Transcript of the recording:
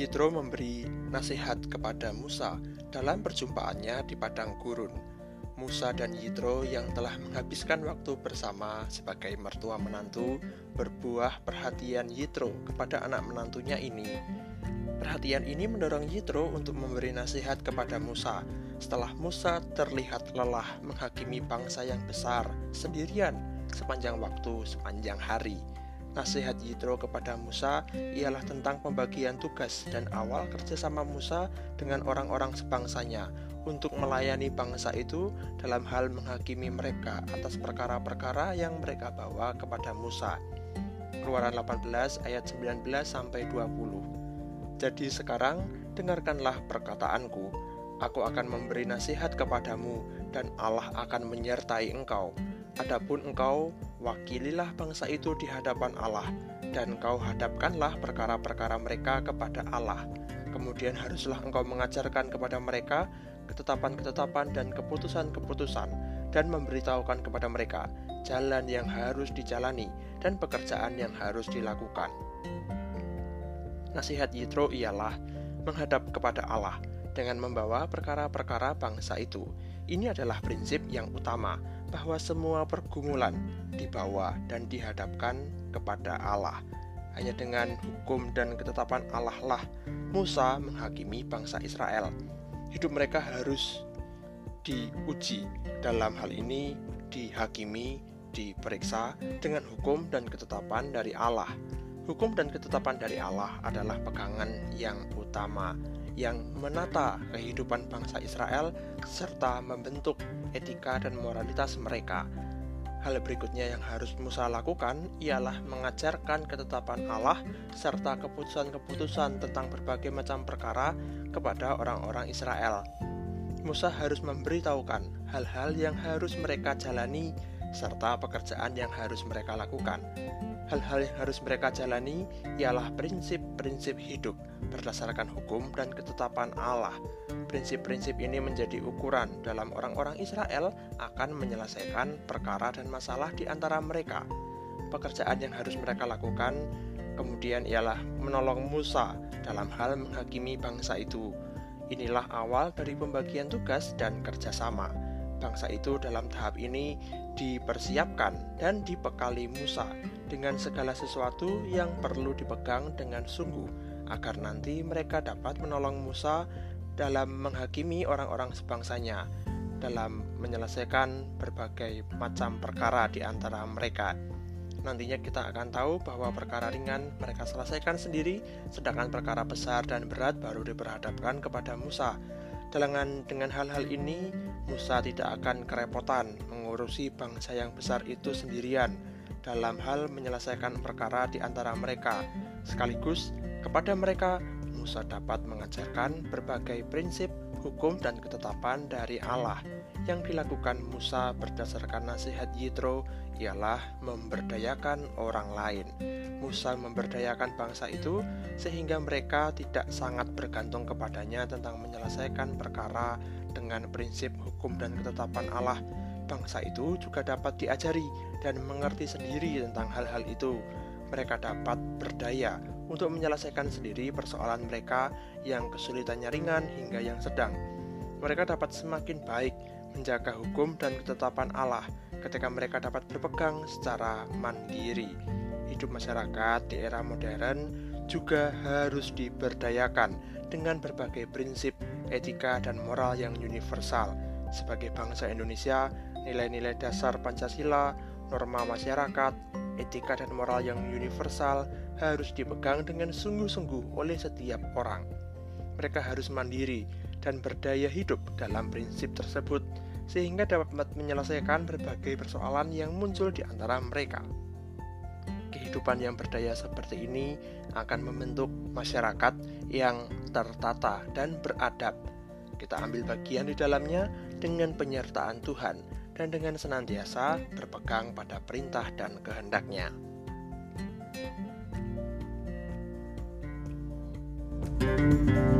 Yitro memberi nasihat kepada Musa dalam perjumpaannya di padang gurun. Musa dan Yitro yang telah menghabiskan waktu bersama sebagai mertua menantu berbuah perhatian Yitro kepada anak menantunya ini. Perhatian ini mendorong Yitro untuk memberi nasihat kepada Musa setelah Musa terlihat lelah menghakimi bangsa yang besar sendirian sepanjang waktu sepanjang hari. Nasihat Yitro kepada Musa ialah tentang pembagian tugas dan awal kerjasama Musa dengan orang-orang sebangsanya untuk melayani bangsa itu dalam hal menghakimi mereka atas perkara-perkara yang mereka bawa kepada Musa. Keluaran 18 ayat 19 sampai 20. Jadi sekarang dengarkanlah perkataanku. Aku akan memberi nasihat kepadamu dan Allah akan menyertai engkau Adapun engkau, wakililah bangsa itu di hadapan Allah, dan engkau hadapkanlah perkara-perkara mereka kepada Allah. Kemudian haruslah engkau mengajarkan kepada mereka ketetapan-ketetapan dan keputusan-keputusan, dan memberitahukan kepada mereka jalan yang harus dijalani dan pekerjaan yang harus dilakukan. Nasihat Yitro ialah menghadap kepada Allah dengan membawa perkara-perkara bangsa itu. Ini adalah prinsip yang utama bahwa semua pergumulan dibawa dan dihadapkan kepada Allah. Hanya dengan hukum dan ketetapan Allah lah Musa menghakimi bangsa Israel. Hidup mereka harus diuji. Dalam hal ini dihakimi, diperiksa dengan hukum dan ketetapan dari Allah. Hukum dan ketetapan dari Allah adalah pegangan yang utama yang menata kehidupan bangsa Israel serta membentuk etika dan moralitas mereka. Hal berikutnya yang harus Musa lakukan ialah mengajarkan ketetapan Allah serta keputusan-keputusan tentang berbagai macam perkara kepada orang-orang Israel. Musa harus memberitahukan hal-hal yang harus mereka jalani serta pekerjaan yang harus mereka lakukan. Hal-hal yang harus mereka jalani ialah prinsip-prinsip hidup berdasarkan hukum dan ketetapan Allah. Prinsip-prinsip ini menjadi ukuran dalam orang-orang Israel akan menyelesaikan perkara dan masalah di antara mereka. Pekerjaan yang harus mereka lakukan kemudian ialah menolong Musa dalam hal menghakimi bangsa itu. Inilah awal dari pembagian tugas dan kerjasama. Bangsa itu dalam tahap ini dipersiapkan dan dibekali Musa dengan segala sesuatu yang perlu dipegang dengan sungguh, agar nanti mereka dapat menolong Musa dalam menghakimi orang-orang sebangsanya, dalam menyelesaikan berbagai macam perkara di antara mereka. Nantinya kita akan tahu bahwa perkara ringan mereka selesaikan sendiri, sedangkan perkara besar dan berat baru diperhadapkan kepada Musa. Dengan dengan hal-hal ini, Musa tidak akan kerepotan mengurusi bangsa yang besar itu sendirian dalam hal menyelesaikan perkara di antara mereka. Sekaligus, kepada mereka Musa dapat mengajarkan berbagai prinsip, hukum, dan ketetapan dari Allah. Yang dilakukan Musa berdasarkan nasihat Yitro ialah memberdayakan orang lain. Musa memberdayakan bangsa itu sehingga mereka tidak sangat bergantung kepadanya tentang menyelesaikan perkara dengan prinsip hukum dan ketetapan Allah bangsa itu juga dapat diajari dan mengerti sendiri tentang hal-hal itu. Mereka dapat berdaya untuk menyelesaikan sendiri persoalan mereka yang kesulitannya ringan hingga yang sedang. Mereka dapat semakin baik menjaga hukum dan ketetapan Allah ketika mereka dapat berpegang secara mandiri. Hidup masyarakat di era modern juga harus diberdayakan dengan berbagai prinsip etika dan moral yang universal. Sebagai bangsa Indonesia, nilai-nilai dasar Pancasila, norma masyarakat, etika dan moral yang universal harus dipegang dengan sungguh-sungguh oleh setiap orang. Mereka harus mandiri dan berdaya hidup dalam prinsip tersebut sehingga dapat menyelesaikan berbagai persoalan yang muncul di antara mereka. Kehidupan yang berdaya seperti ini akan membentuk masyarakat yang tertata dan beradab. Kita ambil bagian di dalamnya dengan penyertaan Tuhan dan dengan senantiasa berpegang pada perintah dan kehendaknya. thank you